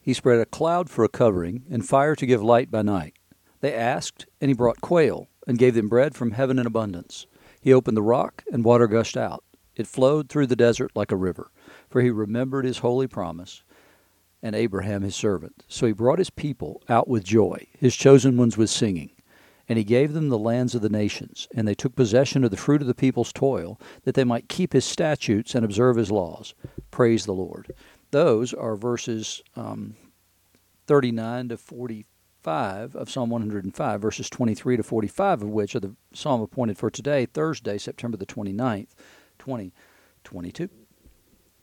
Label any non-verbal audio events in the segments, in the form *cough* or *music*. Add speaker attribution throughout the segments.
Speaker 1: He spread a cloud for a covering, and fire to give light by night. They asked, and he brought quail, and gave them bread from heaven in abundance. He opened the rock, and water gushed out. It flowed through the desert like a river, for he remembered his holy promise and Abraham his servant. So he brought his people out with joy, his chosen ones with singing. And he gave them the lands of the nations, and they took possession of the fruit of the people's toil, that they might keep his statutes and observe his laws. Praise the Lord. Those are verses um, 39 to 45 of Psalm 105, verses 23 to 45 of which are the psalm appointed for today, Thursday, September the 29th, 2022.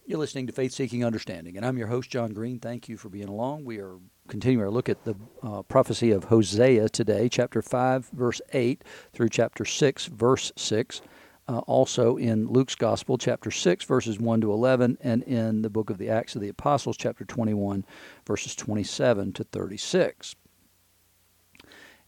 Speaker 1: You're listening to Faith Seeking Understanding, and I'm your host, John Green. Thank you for being along. We are continuing our look at the uh, prophecy of Hosea today, chapter 5, verse 8, through chapter 6, verse 6. Uh, also in Luke's Gospel, chapter 6, verses 1 to 11, and in the book of the Acts of the Apostles, chapter 21, verses 27 to 36.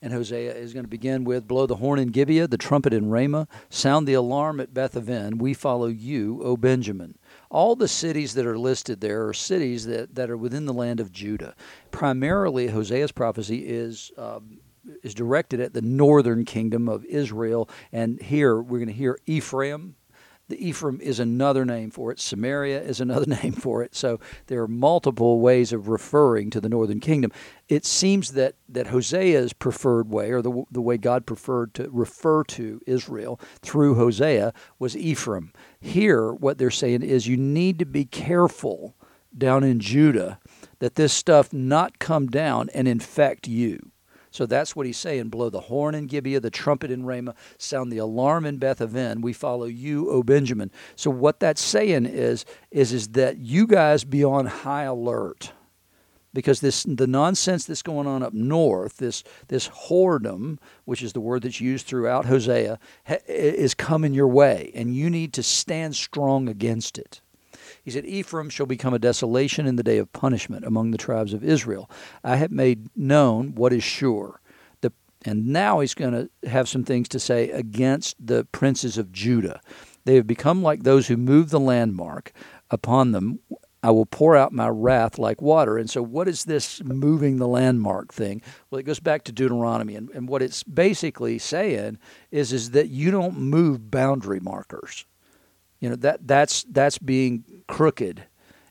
Speaker 1: And Hosea is going to begin with Blow the horn in Gibeah, the trumpet in Ramah, sound the alarm at Beth Aven. We follow you, O Benjamin. All the cities that are listed there are cities that, that are within the land of Judah. Primarily, Hosea's prophecy is. Um, is directed at the northern kingdom of Israel, and here we're going to hear Ephraim, the Ephraim is another name for it. Samaria is another *laughs* name for it. So there are multiple ways of referring to the northern kingdom. It seems that, that Hosea's preferred way, or the, the way God preferred to refer to Israel through Hosea, was Ephraim. Here, what they're saying is you need to be careful down in Judah that this stuff not come down and infect you. So that's what he's saying. Blow the horn in Gibeah, the trumpet in Ramah, sound the alarm in Beth Aven. We follow you, O Benjamin. So what that's saying is, is, is that you guys be on high alert. Because this the nonsense that's going on up north, this this whoredom, which is the word that's used throughout Hosea, is coming your way, and you need to stand strong against it. He said, Ephraim shall become a desolation in the day of punishment among the tribes of Israel. I have made known what is sure. The, and now he's going to have some things to say against the princes of Judah. They have become like those who move the landmark upon them. I will pour out my wrath like water. And so, what is this moving the landmark thing? Well, it goes back to Deuteronomy. And, and what it's basically saying is, is that you don't move boundary markers. You know that that's that's being crooked.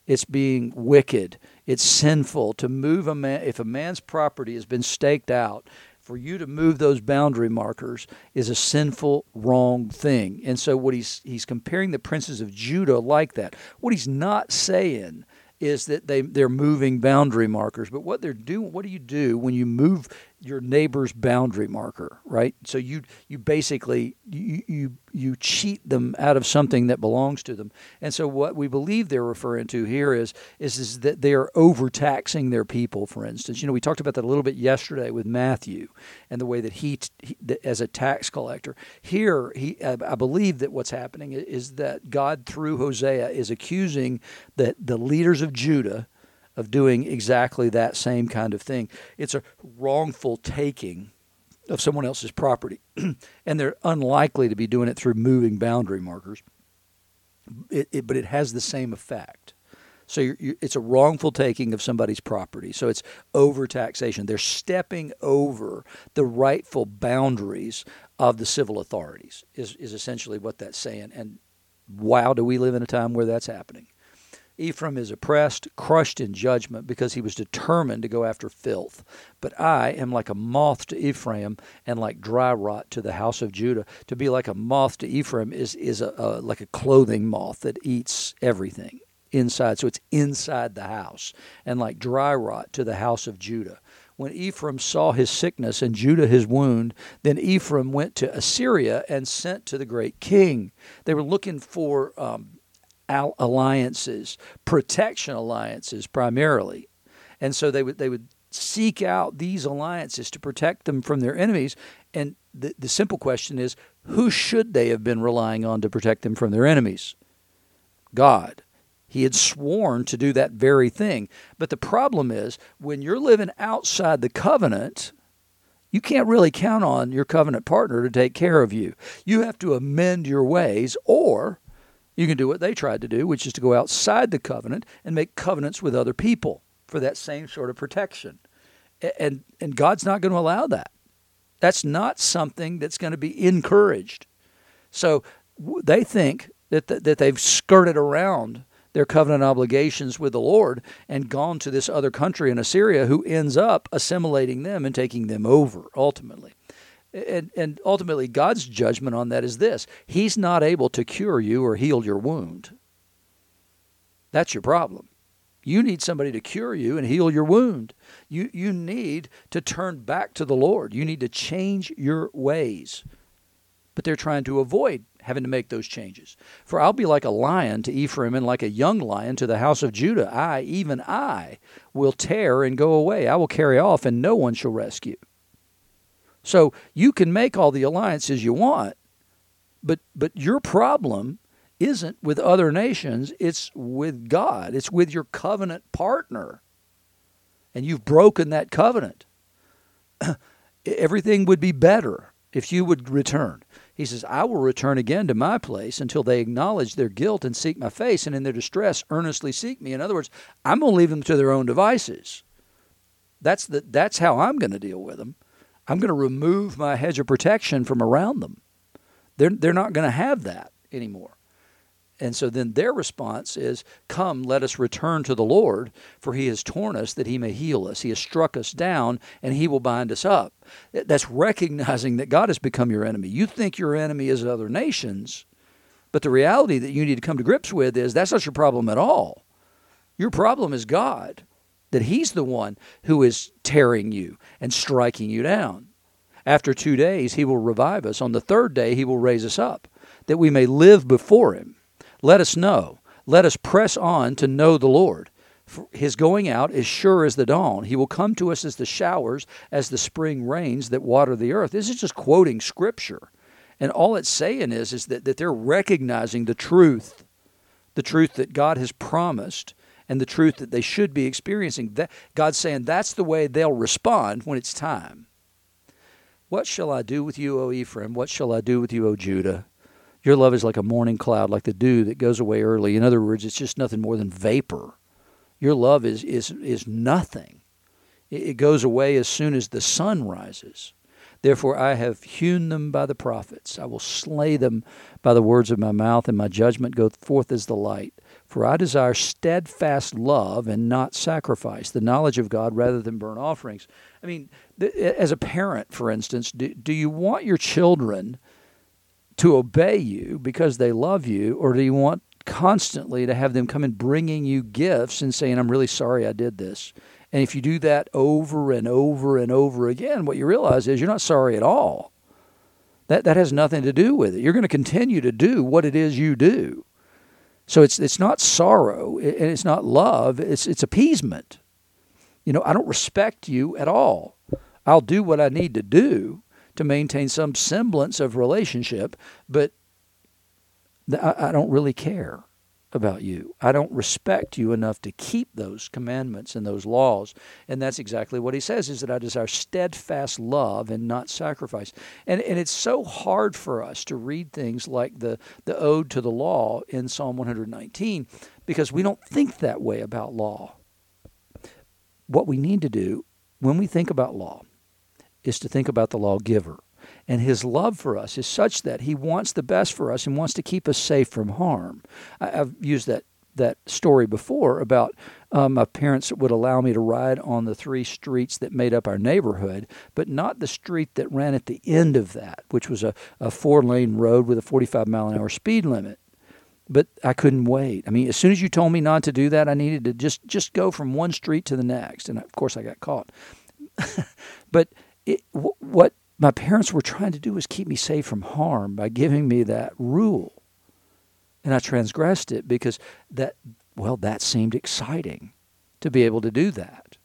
Speaker 1: It's being wicked. It's sinful to move a man if a man's property has been staked out. For you to move those boundary markers is a sinful, wrong thing. And so what he's he's comparing the princes of Judah like that. What he's not saying is that they they're moving boundary markers. But what they're doing, what do you do when you move your neighbor's boundary marker, right? So you you basically you you you cheat them out of something that belongs to them. And so what we believe they're referring to here is is is that they are overtaxing their people. For instance, you know we talked about that a little bit yesterday with Matthew and the way that he, he as a tax collector. Here he I believe that what's happening is that God through Hosea is accusing that the leaders of Judah of doing exactly that same kind of thing. It's a wrongful taking of someone else's property, *clears throat* and they're unlikely to be doing it through moving boundary markers. It, it, but it has the same effect. So you're, you're, it's a wrongful taking of somebody's property. So it's overtaxation. They're stepping over the rightful boundaries of the civil authorities. Is is essentially what that's saying. And wow, do we live in a time where that's happening? Ephraim is oppressed, crushed in judgment, because he was determined to go after filth. But I am like a moth to Ephraim, and like dry rot to the house of Judah. To be like a moth to Ephraim is is a, a like a clothing moth that eats everything inside. So it's inside the house, and like dry rot to the house of Judah when Ephraim saw his sickness and Judah his wound, then Ephraim went to Assyria and sent to the great king. They were looking for um, alliances, protection alliances primarily. And so they would they would seek out these alliances to protect them from their enemies. And the, the simple question is who should they have been relying on to protect them from their enemies? God. He had sworn to do that very thing. But the problem is when you're living outside the covenant, you can't really count on your covenant partner to take care of you. You have to amend your ways or you can do what they tried to do, which is to go outside the covenant and make covenants with other people. for that same sort of protection. And, and God's not going to allow that. That's not something that's going to be encouraged. So they think that, that they've skirted around their covenant obligations with the Lord and gone to this other country in Assyria who ends up assimilating them and taking them over ultimately. And, and ultimately, God's judgment on that is this He's not able to cure you or heal your wound. That's your problem. You need somebody to cure you and heal your wound. You, you need to turn back to the Lord. You need to change your ways. But they're trying to avoid having to make those changes. For I'll be like a lion to Ephraim and like a young lion to the house of Judah. I, even I, will tear and go away. I will carry off, and no one shall rescue. So you can make all the alliances you want, but but your problem isn't with other nations, it's with God. It's with your covenant partner. And you've broken that covenant. *clears throat* Everything would be better if you would return. He says, I will return again to my place until they acknowledge their guilt and seek my face, and in their distress earnestly seek me. In other words, I'm going to leave them to their own devices. That's, the, that's how I'm going to deal with them. I'm going to remove my hedge of protection from around them. They're, they're not going to have that anymore. And so then their response is, Come, let us return to the Lord, for he has torn us that he may heal us. He has struck us down, and he will bind us up. That's recognizing that God has become your enemy. You think your enemy is other nations, but the reality that you need to come to grips with is that's not your problem at all. Your problem is God, that he's the one who is tearing you and striking you down. After two days, he will revive us. On the third day, he will raise us up, that we may live before him. Let us know. Let us press on to know the Lord. His going out is sure as the dawn. He will come to us as the showers, as the spring rains that water the earth. This is just quoting scripture. And all it's saying is, is that, that they're recognizing the truth, the truth that God has promised, and the truth that they should be experiencing. That, God's saying that's the way they'll respond when it's time. What shall I do with you, O Ephraim? What shall I do with you, O Judah? Your love is like a morning cloud, like the dew that goes away early. In other words, it's just nothing more than vapor. Your love is, is, is nothing. It, goes away as soon as the sun rises. Therefore, I have hewn them by the prophets. I will slay them by the words of my mouth, and my judgment goeth forth as the light. For I desire steadfast love and not sacrifice, the knowledge of God rather than burnt offerings. I mean, th- as a parent, for instance, do, do you want your children to obey you because they love you, or do you want constantly to have them come and bringing you gifts and saying, I'm really sorry I did this? And if you do that over and over and over again, what you realize is you're not sorry at all. That, that has nothing to do with it. You're going to continue to do what it is you do. So it's, it's not sorrow and it's not love, it's, it's appeasement. You know, I don't respect you at all. I'll do what I need to do to maintain some semblance of relationship, but I, don't really care about you. I don't respect you enough to keep those commandments and those laws. And that's exactly what he says is that I desire steadfast love and not sacrifice. And and it's so hard for us to read things like the the ode to the law in Psalm 119 because we don't think that way about law. What we need to do when we think about law is to think about the lawgiver. And his love for us is such that he wants the best for us and wants to keep us safe from harm. I, have used that that story before about um, my parents would allow me to ride on the three streets that made up our neighborhood, but not the street that ran at the end of that, which was a, a four lane road with a 45 mile an hour speed limit. But I couldn't wait. I mean, as soon as you told me not to do that, I needed to just just go from one street to the next, and of course I got caught. *laughs* but it, what my parents were trying to do was keep me safe from harm by giving me that rule. And I transgressed it because that, well, that seemed exciting to be able to do that.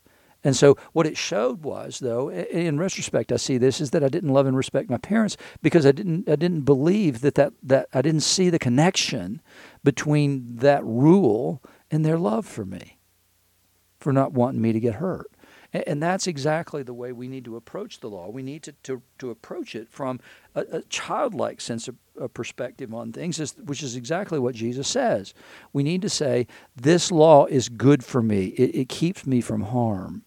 Speaker 1: And so what it showed was, though, in retrospect, I see this is that I didn't love and respect my parents because I didn't I didn't believe that that, that I didn't see the connection between that rule and their love for me, for not wanting me to get hurt. And that's exactly the way we need to approach the law. We need to, to, to approach it from a, a childlike sense of, perspective on things, which is exactly what Jesus says. We need to say, This law is good for me, it, it keeps me from harm.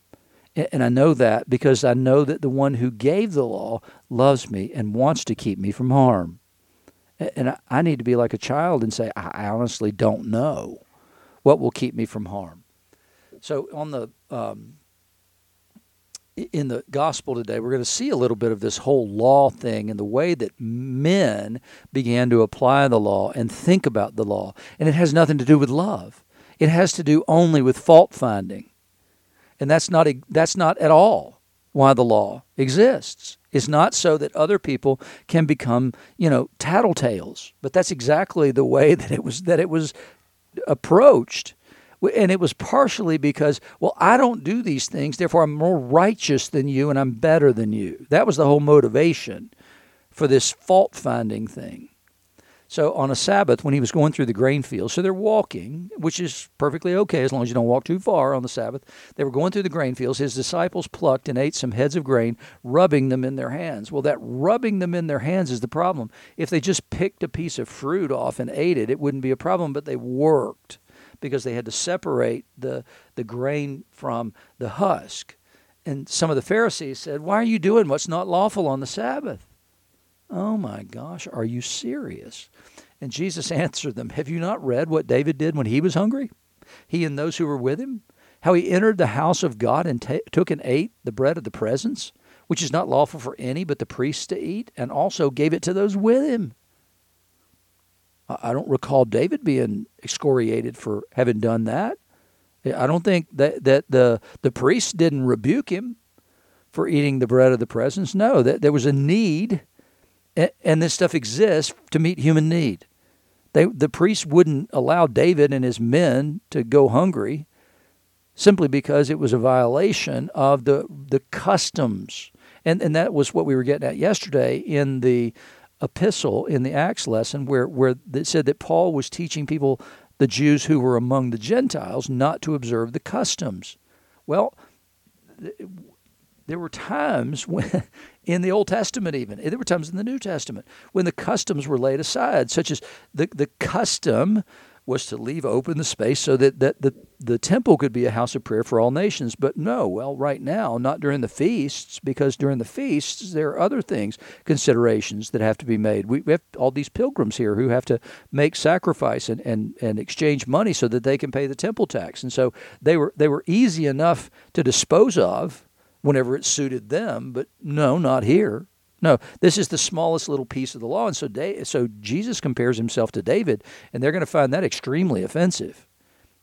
Speaker 1: And I know that because I know that the one who gave the law loves me and wants to keep me from harm. And I need to be like a child and say, I honestly don't know what will keep me from harm. So on the um, in the gospel today, we're going to see a little bit of this whole law thing and the way that men began to apply the law and think about the law. And it has nothing to do with love. It has to do only with fault finding. And that's not that's not at all why the law exists. It's not so that other people can become, you know, tattletales. But that's exactly the way *laughs* that it was that it was approached and it was partially because, well, I don't do these things, therefore I'm more righteous than you and I'm better than you. That was the whole motivation for this fault finding thing. So on a Sabbath, when he was going through the grain field, so they're walking, which is perfectly okay as long as you don't walk too far on the Sabbath. They were going through the grain fields. His disciples plucked and ate some heads of grain, rubbing them in their hands. Well, that rubbing them in their hands is the problem. If they just picked a piece of fruit off and ate it, it wouldn't be a problem, but they worked because they had to separate the, the grain from the husk. And some of the Pharisees said, Why are you doing what's not lawful on the Sabbath? Oh my gosh, are you serious? And Jesus *laughs* answered them, Have you not read what David did when he was hungry? He and those who were with him? How he entered the house of God and t- took and ate the bread of the presence, which is not lawful for any but the priests to eat, and also gave it to those with him. I don't recall David being excoriated for having done that. I don't think that, that the, the priests didn't rebuke him for eating the bread of the presence. No, that there was a need, and this stuff exists to meet human need. They, the priests wouldn't allow David and his men to go hungry simply because it was a violation of the, the customs. And, and that was what we were getting at yesterday in the epistle in the Acts lesson where, where it said that Paul was teaching people, the Jews who were among the Gentiles, not to observe the customs. Well, there were times when, *laughs* in the Old Testament, even, there were times in the New Testament, when the customs were laid aside, such as the, the custom was to leave open the space so that, that the, the temple could be a house of prayer for all nations. But no, well, right now, not during the feasts, because during the feasts, there are other things, considerations that have to be made. We, we have all these pilgrims here who have to make sacrifice and, and, and exchange money so that they can pay the temple tax. And so they were, they were easy enough to dispose of whenever it suited them, but no, not here. No, this is the smallest little piece of the law. And so, so Jesus compares himself to David, and they're going to find that extremely offensive.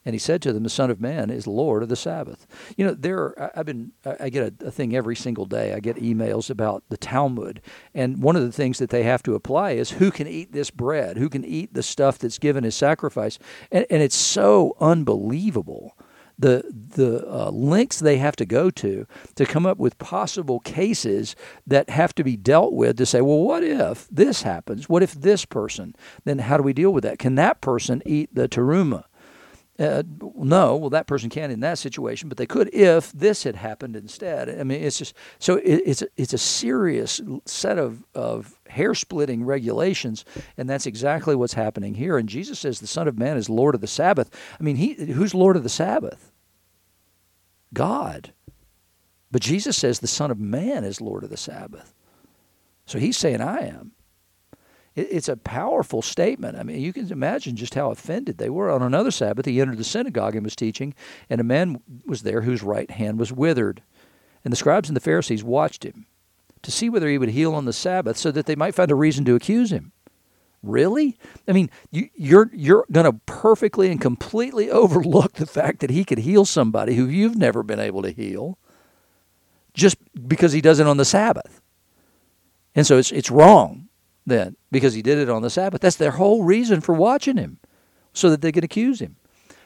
Speaker 1: And he said to them, The Son of Man is Lord of the Sabbath. You know, there are, I've been, I get a, a, thing every single day. I get emails about the Talmud. And one of the things that they have to apply is who can eat this bread? Who can eat the stuff that's given as sacrifice? And, and it's so unbelievable the the uh, they have to go to to come up with possible cases that have to be dealt with to say, well, what if this happens? What if this person? Then how do we deal with that? Can that person eat the teruma? Uh, no, well, that person can't in that situation, but they could if this had happened instead. I mean, it's just so it, it's a, it's a serious set of of hair splitting regulations, and that's exactly what's happening here. And Jesus says the Son of Man is Lord of the Sabbath. I mean, he who's Lord of the Sabbath? God. But Jesus says the Son of Man is Lord of the Sabbath. So he's saying, I am. It's a powerful statement. I mean, you can imagine just how offended they were. On another Sabbath, he entered the synagogue and was teaching, and a man was there whose right hand was withered. And the scribes and the Pharisees watched him to see whether he would heal on the Sabbath so that they might find a reason to accuse him. Really? I mean, you, you're you're going to perfectly and completely *laughs* overlook the fact that he could heal somebody who you've never been able to heal just because he does it on the Sabbath. And so it's it's wrong then because he did it on the Sabbath. That's their whole reason for watching him, so that they can accuse him.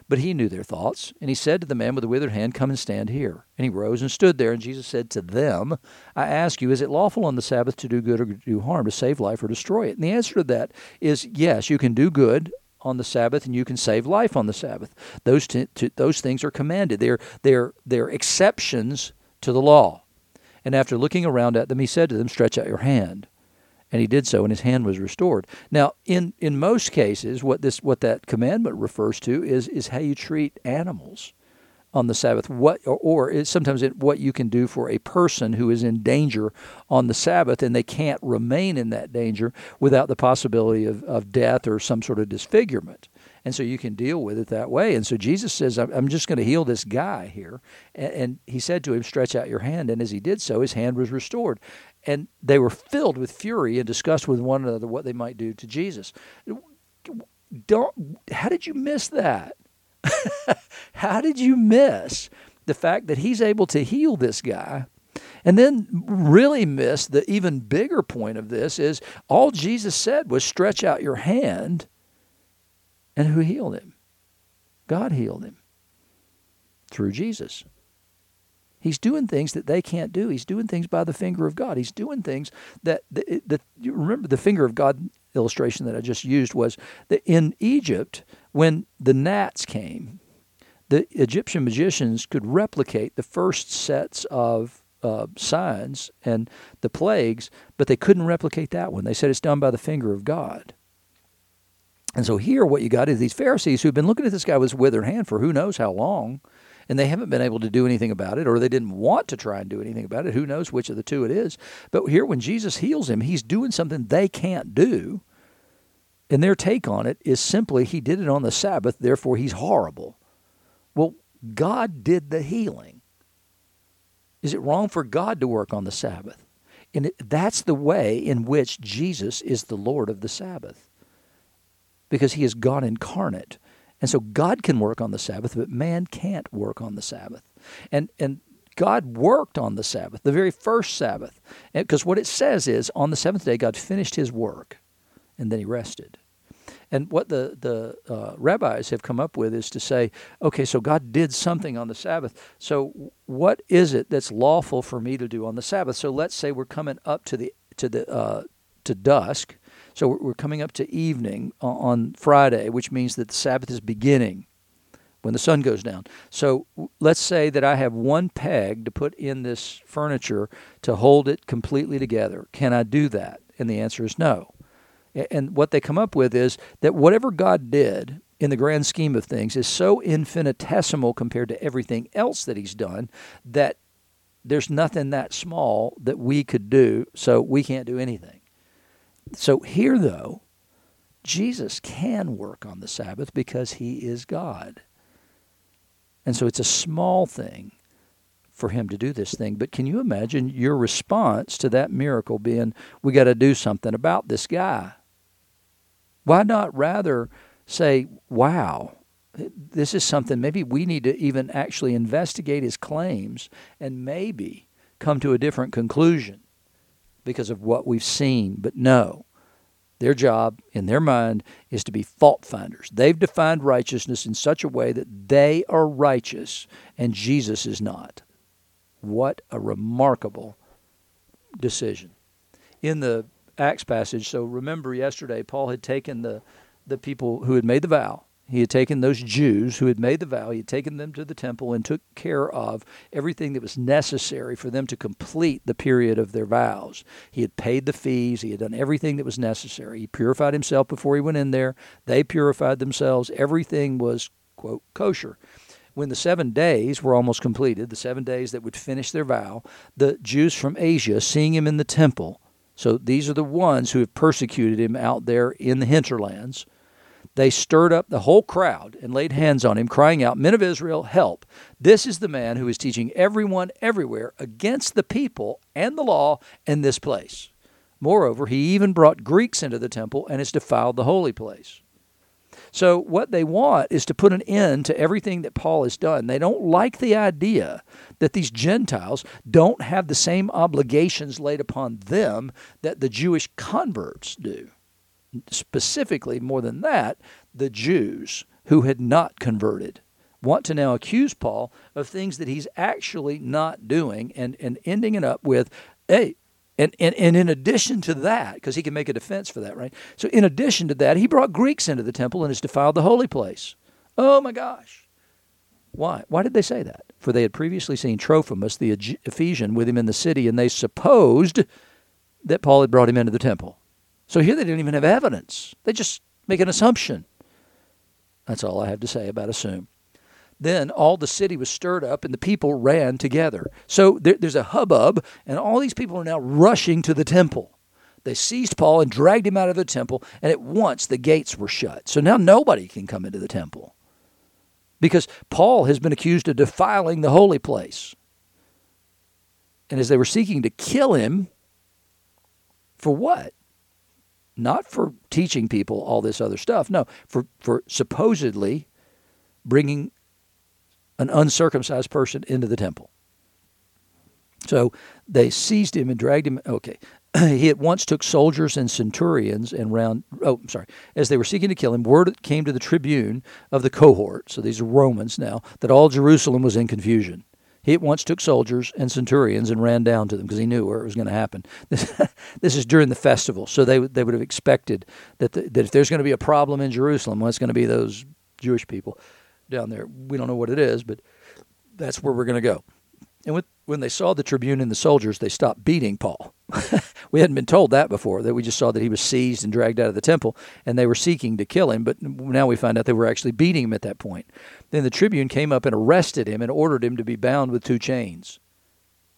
Speaker 1: But he knew their thoughts, and he said to the man with the withered hand, Come and stand here. And he rose and stood there, and Jesus said to them, I ask you, is it lawful on the Sabbath to do good or do harm, to save life or destroy it? And the answer to that is yes, you can do good on the Sabbath and you can save life on the Sabbath. Those, t- t- those things are commanded. They're, they're, they're exceptions to the law. And after looking around at them, he said to them, Stretch out your hand. And he did so, and his hand was restored. Now, in, in most cases, what this what that commandment refers to is is how you treat animals on the Sabbath. What or, or sometimes it, what you can do for a person who is in danger on the Sabbath, and they can't remain in that danger without the possibility of, of death or some sort of disfigurement and so you can deal with it that way. And so Jesus says, I'm just going to heal this guy here. And he said to him, Stretch out your hand. And as he did so, his hand was restored. And they were filled with fury and discussed with one another what they might do to Jesus. Don't, how did you miss that? *laughs* how did you miss the fact that he's able to heal this guy? And then really miss the even bigger point of this is all Jesus said was stretch out your hand and who healed him? God healed him through Jesus. He's doing things that they can't do. He's doing things by the finger of God. He's doing things that the, the, you remember the finger of God illustration that I just used was that in Egypt when the gnats came, the Egyptian magicians could replicate the first sets of uh, signs and the plagues, but they couldn't replicate that one. They said it's done by the finger of God. And so here, what you got is these Pharisees who've been looking at this guy with his withered hand for who knows how long, and they haven't been able to do anything about it, or they didn't want to try and do anything about it. Who knows which of the two it is? But here, when Jesus heals him, he's doing something they can't do. And their take on it is simply, he did it on the Sabbath, therefore he's horrible. Well, God did the healing. Is it wrong for God to work on the Sabbath? And it, that's the way in which Jesus is the Lord of the Sabbath because he is God incarnate. And so God can work on the Sabbath, but man can't work on the Sabbath. And and God worked on the Sabbath, the very first Sabbath. Because what it says is on the seventh day God finished his work and then he rested. And what the, the uh, rabbis have come up with is to say, okay, so God did something on the Sabbath. So what is it that's lawful for me to do on the Sabbath? So let's say we're coming up to the to the uh, to dusk, so we're coming up to evening on Friday, which means that the Sabbath is beginning when the sun goes down. So let's say that I have one peg to put in this furniture to hold it completely together. Can I do that? And the answer is no. And what they come up with is that whatever God did in the grand scheme of things is so infinitesimal compared to everything else that He's done that there's nothing that small that we could do, so we can't do anything. So here, though, Jesus can work on the Sabbath because he is God. And so it's a small thing for him to do this thing. But can you imagine your response to that miracle being, we got to do something about this guy? Why not rather say, wow, this is something, maybe we need to even actually investigate his claims and maybe come to a different conclusion? Because of what we've seen. But no, their job in their mind is to be fault finders. They've defined righteousness in such a way that they are righteous and Jesus is not. What a remarkable decision. In the Acts passage, so remember yesterday, Paul had taken the, the people who had made the vow he had taken those Jews who had made the vow, he had taken them to the temple and took care of everything that was necessary for them to complete the period of their vows. He had paid the fees, he had done everything that was necessary. He purified himself before he went in there, they purified themselves. Everything was, quote, kosher. When the seven days were almost completed, the seven days that would finish their vow, the Jews from Asia, seeing him in the temple, so these are the ones who have persecuted him out there in the hinterlands they stirred up the whole crowd and laid hands on him, crying out, Men of Israel, help! This is the man who is teaching everyone everywhere against the people and the law in this place. Moreover, he even brought Greeks into the temple and has defiled the holy place. So, what they want is to put an end to everything that Paul has done. They don't like the idea that these Gentiles don't have the same obligations laid upon them that the Jewish converts do specifically, more than that, the Jews who had not converted want to now accuse Paul of things that he's actually not doing and, and ending it up with, hey, and, and, and in addition to that, because he can make a defense for that, right? So, in addition to that, he brought Greeks into the temple and has defiled the holy place. Oh my gosh. Why? Why did they say that? for they had previously seen Trophimus, the Ephesian, with him in the city, and they supposed that Paul had brought him into the temple. So here they didn't even have evidence. They just make an assumption. That's all I have to say about assume. Then all the city was stirred up and the people ran together. So there, there's a hubbub, and all these people are now rushing to the temple. They seized Paul and dragged him out of the temple, and at once the gates were shut. So now nobody can come into the temple because Paul has been accused of defiling the holy place. And as they were seeking to kill him, for what? Not for teaching people all this other stuff. No, for, for supposedly bringing an uncircumcised person into the temple. So they seized him and dragged him. Okay. *clears throat* he at once took soldiers and centurions and round. Oh, I'm sorry. As they were seeking to kill him, word came to the tribune of the cohort. So these are Romans now that all Jerusalem was in confusion. He at once took soldiers and centurions and ran down to them because he knew where it was going to happen. *laughs* This, is during the festival, so they they would have expected that the, that if there's going to be a problem in Jerusalem, well, it's going to be those Jewish people down there. We don't know what it is, but that's where we're going to go. And with, when they saw the tribune and the soldiers, they stopped beating Paul. *laughs* we hadn't been told that before, that we just saw that he was seized and dragged out of the temple, and they were seeking to kill him, but now we find out they were actually beating him at that point. Then the tribune came up and arrested him and ordered him to be bound with two chains.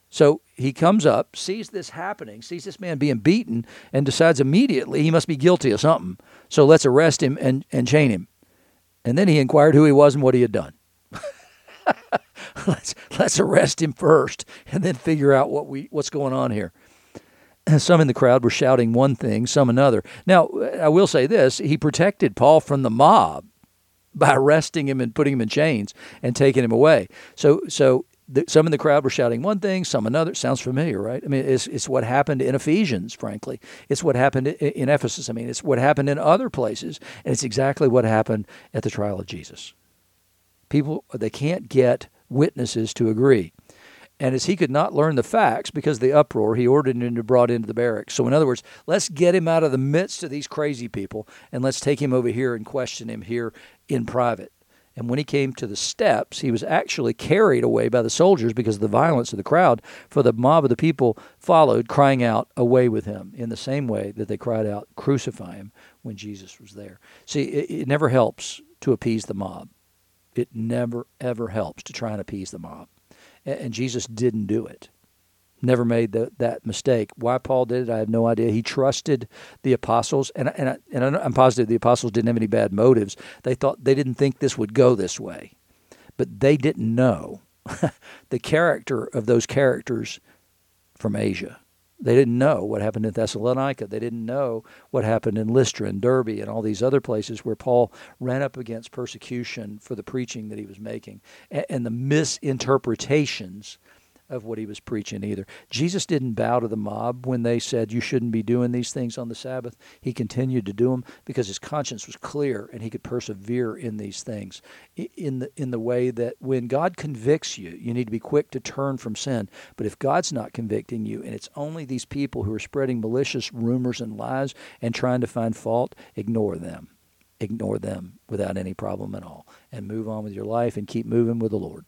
Speaker 1: So he comes up, sees this happening, sees this man being beaten, and decides immediately he must be guilty of something. So let's arrest him and, and chain him. And then he inquired who he was and what he had done. *laughs* *laughs* let's let's arrest him first and then figure out what we what's going on here. *clears throat* Some in the crowd were shouting one thing, some another. Now, I will say this, he protected Paul from the mob by arresting him and putting him in chains and taking him away. So so the, some in the crowd were shouting one thing, some another. Sounds familiar, right? I mean, it's, it's what happened in Ephesians, frankly. It's what happened in, in Ephesus. I mean, it's what happened in other places, and it's exactly what happened at the trial of Jesus. People, they can't get witnesses to agree. And as he could not learn the facts because of the uproar, he ordered him to be brought into the barracks. So, in other words, let's get him out of the midst of these crazy people and let's take him over here and question him here in private. And when he came to the steps, he was actually carried away by the soldiers because of the violence of the crowd, for the mob of the people followed, crying out, Away with him, in the same way that they cried out, Crucify him, when Jesus was there. See, it, it never helps to appease the mob. It never, ever helps to try and appease the mob. And, Jesus didn't do it. Never made the, that mistake. Why Paul did it, I have no idea. He trusted the apostles, and and, I, and I'm positive the apostles didn't have any bad motives. They thought they didn't think this would go this way, but they didn't know *laughs* the character of those characters from Asia. They didn't know what happened in Thessalonica. They didn't know what happened in Lystra and Derbe and all these other places where Paul ran up against persecution for the preaching that he was making and, and the misinterpretations of what he was preaching either. Jesus didn't bow to the mob when they said you shouldn't be doing these things on the Sabbath. He continued to do them because his conscience was clear and he could persevere in these things in the in the way that when God convicts you, you need to be quick to turn from sin. But if God's not convicting you and it's only these people who are spreading malicious rumors and lies and trying to find fault, ignore them. Ignore them without any problem at all and move on with your life and keep moving with the Lord.